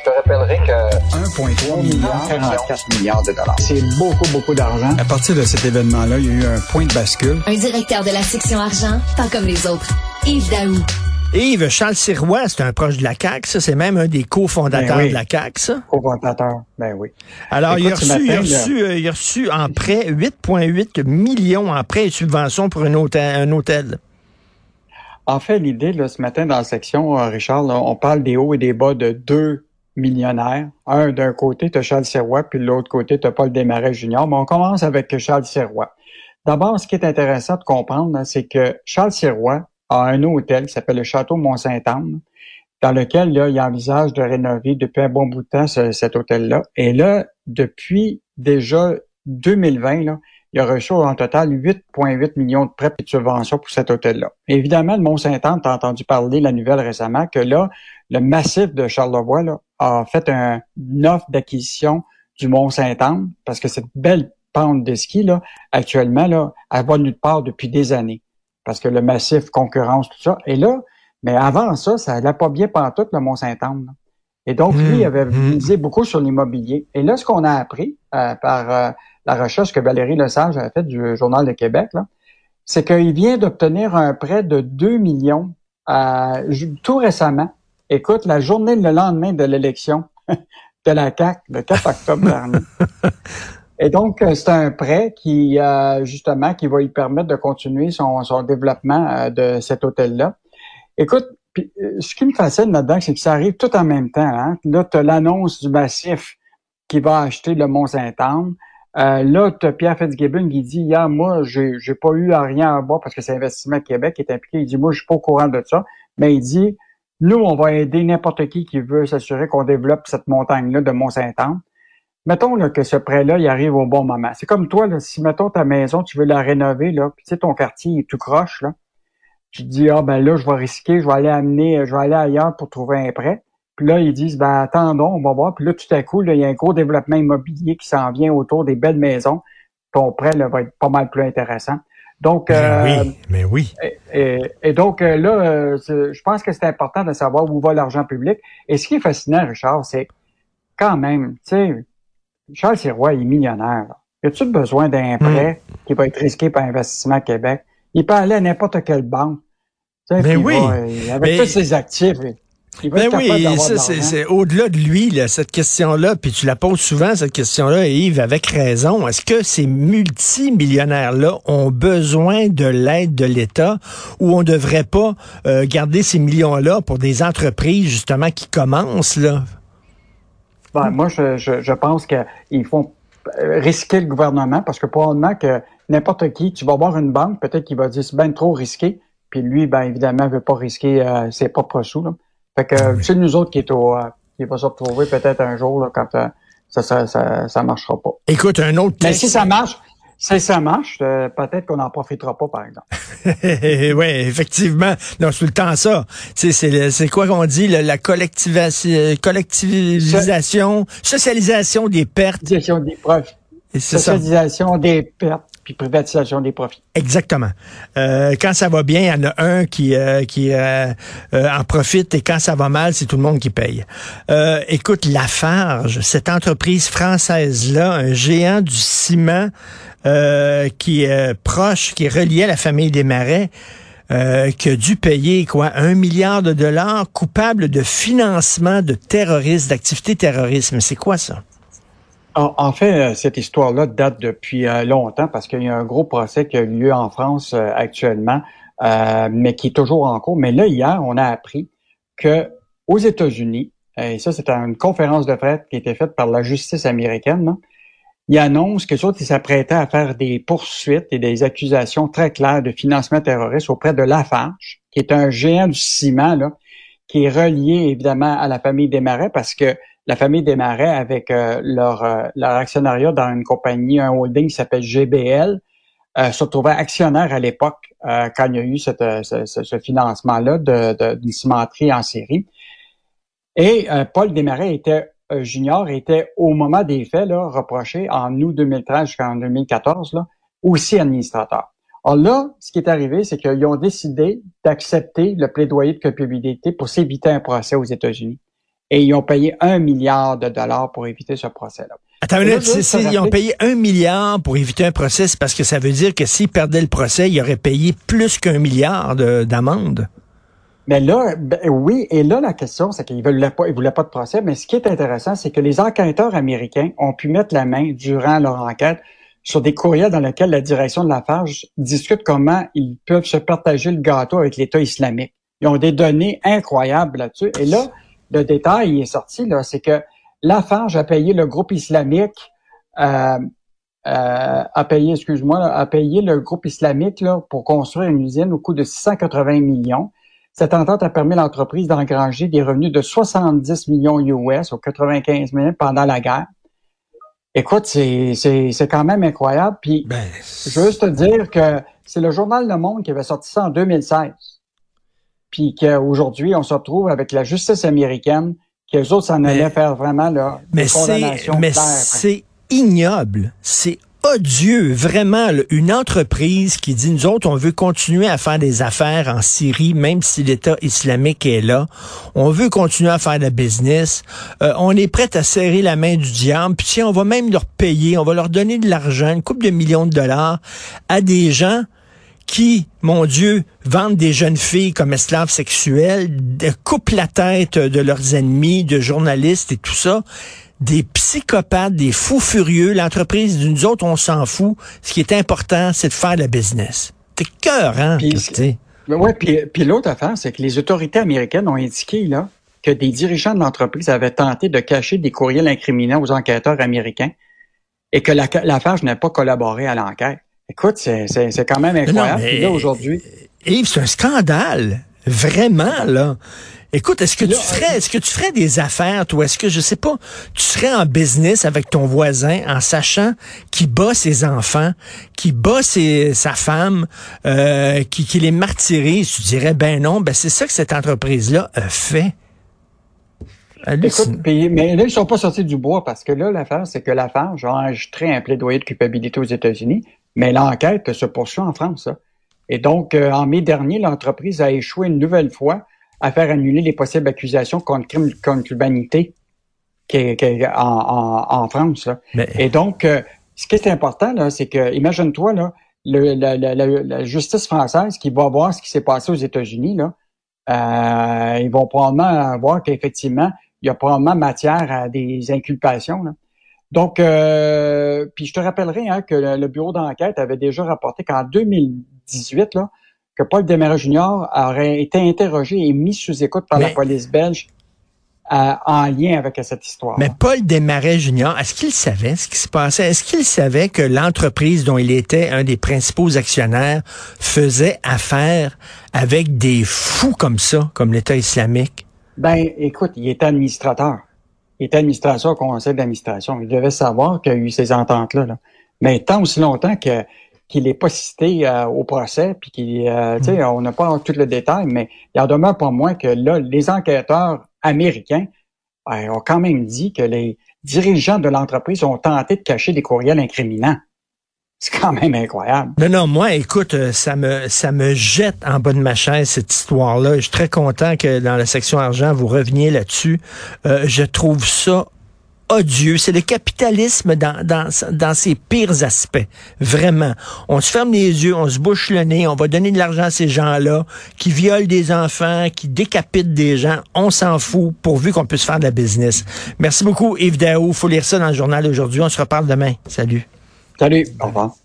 Je te rappellerai que 1,3 milliard, 44 milliards de dollars. C'est beaucoup, beaucoup d'argent. À partir de cet événement-là, il y a eu un point de bascule. Un directeur de la section argent, pas comme les autres. Yves Daou. Yves, Charles Sirois, c'est un proche de la CAQ, ça. C'est même un des cofondateurs Ben oui. de la CAQ, ça. Co-fondateur, ben oui. Alors, il, a reçu, il, a reçu, euh, il a reçu en prêt 8,8 millions en prêts et subventions pour un hôtel. Un hôtel. En fait, l'idée, là, ce matin, dans la section, euh, Richard, là, on parle des hauts et des bas de deux millionnaires. Un, d'un côté, tu Charles Sirois, puis de l'autre côté, tu Paul Desmarais Junior. Mais on commence avec Charles Sirois. D'abord, ce qui est intéressant de comprendre, là, c'est que Charles Sirois a un hôtel qui s'appelle le Château Mont-Saint-Anne, dans lequel là, il envisage de rénover depuis un bon bout de temps ce- cet hôtel-là. Et là, depuis déjà 2020, là, il a reçu en total 8,8 millions de prêts et de subventions pour cet hôtel-là. Évidemment, le Mont-Saint-Anne, tu as entendu parler la nouvelle récemment que là, le massif de Charlevoix là, a fait un, une offre d'acquisition du Mont-Saint-Anne parce que cette belle pente de ski, là, actuellement, là, elle va nulle part depuis des années. Parce que le massif concurrence, tout ça. Et là, mais avant ça, ça allait pas bien pantoute, le Mont-Saint-Anne. Et donc, lui, il avait Mhm. misé beaucoup sur l'immobilier. Et là, ce qu'on a appris euh, par euh, la recherche que Valérie Lesage a faite du Journal de Québec, là, c'est qu'il vient d'obtenir un prêt de 2 millions euh, tout récemment. Écoute, la journée, le lendemain de l'élection de la CAC, le 4 octobre dernier. Et donc, euh, c'est un prêt qui, euh, justement, qui va lui permettre de continuer son, son développement euh, de cet hôtel-là. Écoute, puis, ce qui me fascine là-dedans, c'est que ça arrive tout en même temps. Hein? Là, tu as l'annonce du massif qui va acheter le Mont-Saint-Anne. Euh, là, tu as Pierre Fitzgibbon qui dit Hier, moi, j'ai j'ai pas eu à rien à boire parce que c'est Investissement Québec qui est impliqué. Il dit Moi, je suis pas au courant de ça. Mais il dit Nous, on va aider n'importe qui qui veut s'assurer qu'on développe cette montagne-là de Mont-Saint-Anne. Mettons là, que ce prêt-là, il arrive au bon moment. C'est comme toi, là, si mettons ta maison, tu veux la rénover, là, puis tu sais, ton quartier est tout croche, là. Tu dis Ah ben là, je vais risquer, je vais aller amener, je vais aller ailleurs pour trouver un prêt. Puis là, ils disent, ben attendons, on va voir. Puis là, tout à coup, il y a un gros développement immobilier qui s'en vient autour des belles maisons. Ton prêt là, va être pas mal plus intéressant. Donc, euh, Mais oui, mais oui. et, et- et donc euh, là, euh, je pense que c'est important de savoir où va l'argent public. Et ce qui est fascinant, Richard, c'est quand même, tu sais, Charles Sirois est millionnaire. Là. Y a-tu besoin d'un prêt qui va être risqué par Investissement Québec? Il peut aller à n'importe quelle banque. Tu sais, puis il oui. va, euh, avec Mais- tous ses actifs, va Ben oui, ça, c'est, au-delà de lui, là, cette question-là, puis tu la poses souvent, cette question-là, Yves, avec raison. Est-ce que ces multimillionnaires-là ont besoin de l'aide de l'État ou on ne devrait pas euh, garder ces millions-là pour des entreprises, justement, qui commencent, là? Ben, moi, je, je, je pense qu'ils font euh, risquer le gouvernement parce que probablement que n'importe qui, tu vas voir une banque, peut-être qu'il va dire c'est bien trop risqué, puis lui, ben évidemment, veut pas risquer euh, ses propres sous. Là. Fait que Ah oui. c'est nous autres qui est au, euh, qui va se retrouver peut-être un jour là, quand euh, ça, ça, ça, ça marchera pas. Écoute, un autre Mais si ça marche, si ça marche, euh, peut-être qu'on n'en profitera pas, par exemple. oui, effectivement. Non, c'est tout le temps ça. C'est, quoi qu'on dit, le- la collectivasi- collectivisation, socialisation des pertes. Socialisation des ça. Des pertes, privatisation des profits. Exactement. Euh, quand ça va bien, il y en a un qui, euh, qui euh, euh, en profite et quand ça va mal, c'est tout le monde qui paye. Euh, écoute, Lafarge, cette entreprise française-là, un géant du ciment euh, qui est proche, qui est relié à la famille des Marais, euh, qui a dû payer quoi un milliard de dollars coupable de financement de terrorisme, d'activités terrorisme. C'est quoi ça? En, en fait, euh, cette histoire-là date depuis euh, longtemps parce qu'il y a un gros procès qui a lieu en France euh, actuellement, mais qui est toujours en cours. Mais là, hier, on a appris que aux États-Unis, et ça, c'est une conférence de presse qui a été faite par la justice américaine, là, ils annoncent que autres, ils s'apprêtaient à faire des poursuites et des accusations très claires de financement terroriste auprès de Lafarge, qui est un géant du ciment, là, qui est relié évidemment à la famille Desmarais parce que la famille Desmarais, avec euh, leur, euh, leur actionnariat dans une compagnie, un holding qui s'appelle GBL, euh, se retrouvait actionnaire à l'époque quand il y a eu ce, ce- ce financement-là de, de- d'une cimenterie en série. Et Paul Desmarais était junior, était au moment des faits là, reproché en août 2013 jusqu'en 2014 là, aussi administrateur. Alors là, ce qui est arrivé, c'est qu'ils ont décidé d'accepter le plaidoyer de culpabilité pour s'éviter un procès aux États-Unis. Et ils ont payé un milliard de dollars pour éviter ce procès-là. Attends une ils ont payé un milliard pour éviter un procès, parce que ça veut dire que s'ils perdaient le procès, ils auraient payé plus qu'un milliard d'amende. Mais là, ben, oui, et là, la question, c'est qu'ils ne pas, ils voulaient pas de procès, mais ce qui est intéressant, c'est que les enquêteurs américains ont pu mettre la main durant leur enquête sur des courriels dans lesquels la direction de l'affaire discute comment ils peuvent se partager le gâteau avec l'État islamique. Ils ont des données incroyables là-dessus. Et là, le détail est sorti, là, c'est que Lafarge a payé le groupe islamique, euh, euh, a payé, excuse-moi, a payé le groupe islamique là, pour construire une usine au coût de 680 millions. Cette entente a permis à l'entreprise d'engranger des revenus de 70 millions US ou 95 millions pendant la guerre. Écoute, c'est, c'est, quand même incroyable. Puis, ben, je veux juste te dire que c'est le journal Le Monde qui avait sorti ça en 2016. Puis qu'aujourd'hui, on se retrouve avec la justice américaine, qu'eux autres s'en allaient faire vraiment là, mais c'est, Mais c'est ignoble. C'est odieux, vraiment, une entreprise qui dit, nous autres, on veut continuer à faire des affaires en Syrie, même si l'État islamique est là. On veut continuer à faire de la business. Euh, on est prêt à serrer la main du diable. Puis si on va même leur payer, on va leur donner de l'argent, une couple de millions de dollars à des gens qui, mon Dieu, vendent des jeunes filles comme esclaves sexuelles, coupent la tête de leurs ennemis, de journalistes et tout ça des psychopathes, des fous furieux. L'entreprise d'une autre, on s'en fout. Ce qui est important, c'est de faire le business. T'es cœur, hein? Oui, puis, l'autre affaire, c'est que les autorités américaines ont indiqué là que des dirigeants de l'entreprise avaient tenté de cacher des courriels incriminants aux enquêteurs américains et que l'affaire la, n'a pas collaboré à l'enquête. Écoute, c'est quand même incroyable. là, aujourd'hui. Yves, c'est un scandale. Vraiment, là. Écoute, est-ce que tu ferais, est-ce que tu ferais des affaires, toi? Est-ce que, je sais pas, tu serais en business avec ton voisin en sachant qu'il bat ses enfants, qu'il bat sa femme, euh, qu'il les martyrise? Tu dirais, ben non, ben c'est ça que cette entreprise-là a fait. Écoute, mais là, ils sont pas sortis du bois parce que là, l'affaire, c'est que l'affaire, j'ai enregistré un plaidoyer de culpabilité aux États-Unis, mais l'enquête se poursuit en France. Et donc, euh, en mai dernier, l'entreprise a échoué une nouvelle fois à faire annuler les possibles accusations contre crime contre l'humanité qui, en, en, France. Et donc, euh, ce qui est important, là, c'est que, imagine-toi, là, le, la, la, la, justice française qui va voir ce qui s'est passé aux États-Unis, là, euh, ils vont probablement voir qu'effectivement, il y a probablement matière à des inculpations. Là. Donc, euh, puis je te rappellerai hein, que le, bureau d'enquête avait déjà rapporté qu'en 2018, là, que Paul Desmarais Jr. aurait été interrogé et mis sous écoute par la police belge euh, en lien avec cette histoire. Mais Paul Desmarais Jr., est-ce qu'il savait ce qui se passait? Est-ce qu'il savait que l'entreprise dont il était un des principaux actionnaires faisait affaire avec des fous comme ça, comme l'État islamique? Ben, écoute, il était administrateur. Il était administrateur au conseil d'administration. Il devait savoir qu'il y a eu ces ententes-là. Là. Mais tant aussi longtemps que qu'il n'est pas cité euh, au procès, puis qu'il, euh, tu sais, mm. on n'a pas tout le détail, mais il en demeure pas moins que là, les enquêteurs américains ben, ont quand même dit que les dirigeants de l'entreprise ont tenté de cacher des courriels incriminants. C'est quand même incroyable. Non, non, moi, écoute, euh, ça me ça me jette en bas de ma chaise cette histoire-là. Je suis très content que dans la section argent vous reveniez là-dessus. je trouve ça odieux. C'est le capitalisme dans, dans, dans ses pires aspects. Vraiment. On se ferme les yeux, on se bouche le nez, on va donner de l'argent à ces gens-là qui violent des enfants, qui décapitent des gens. On s'en fout pourvu qu'on puisse faire de la business. Merci beaucoup, Yves Daou. Faut lire ça dans le journal aujourd'hui. On se reparle demain. Salut. Salut. Au revoir.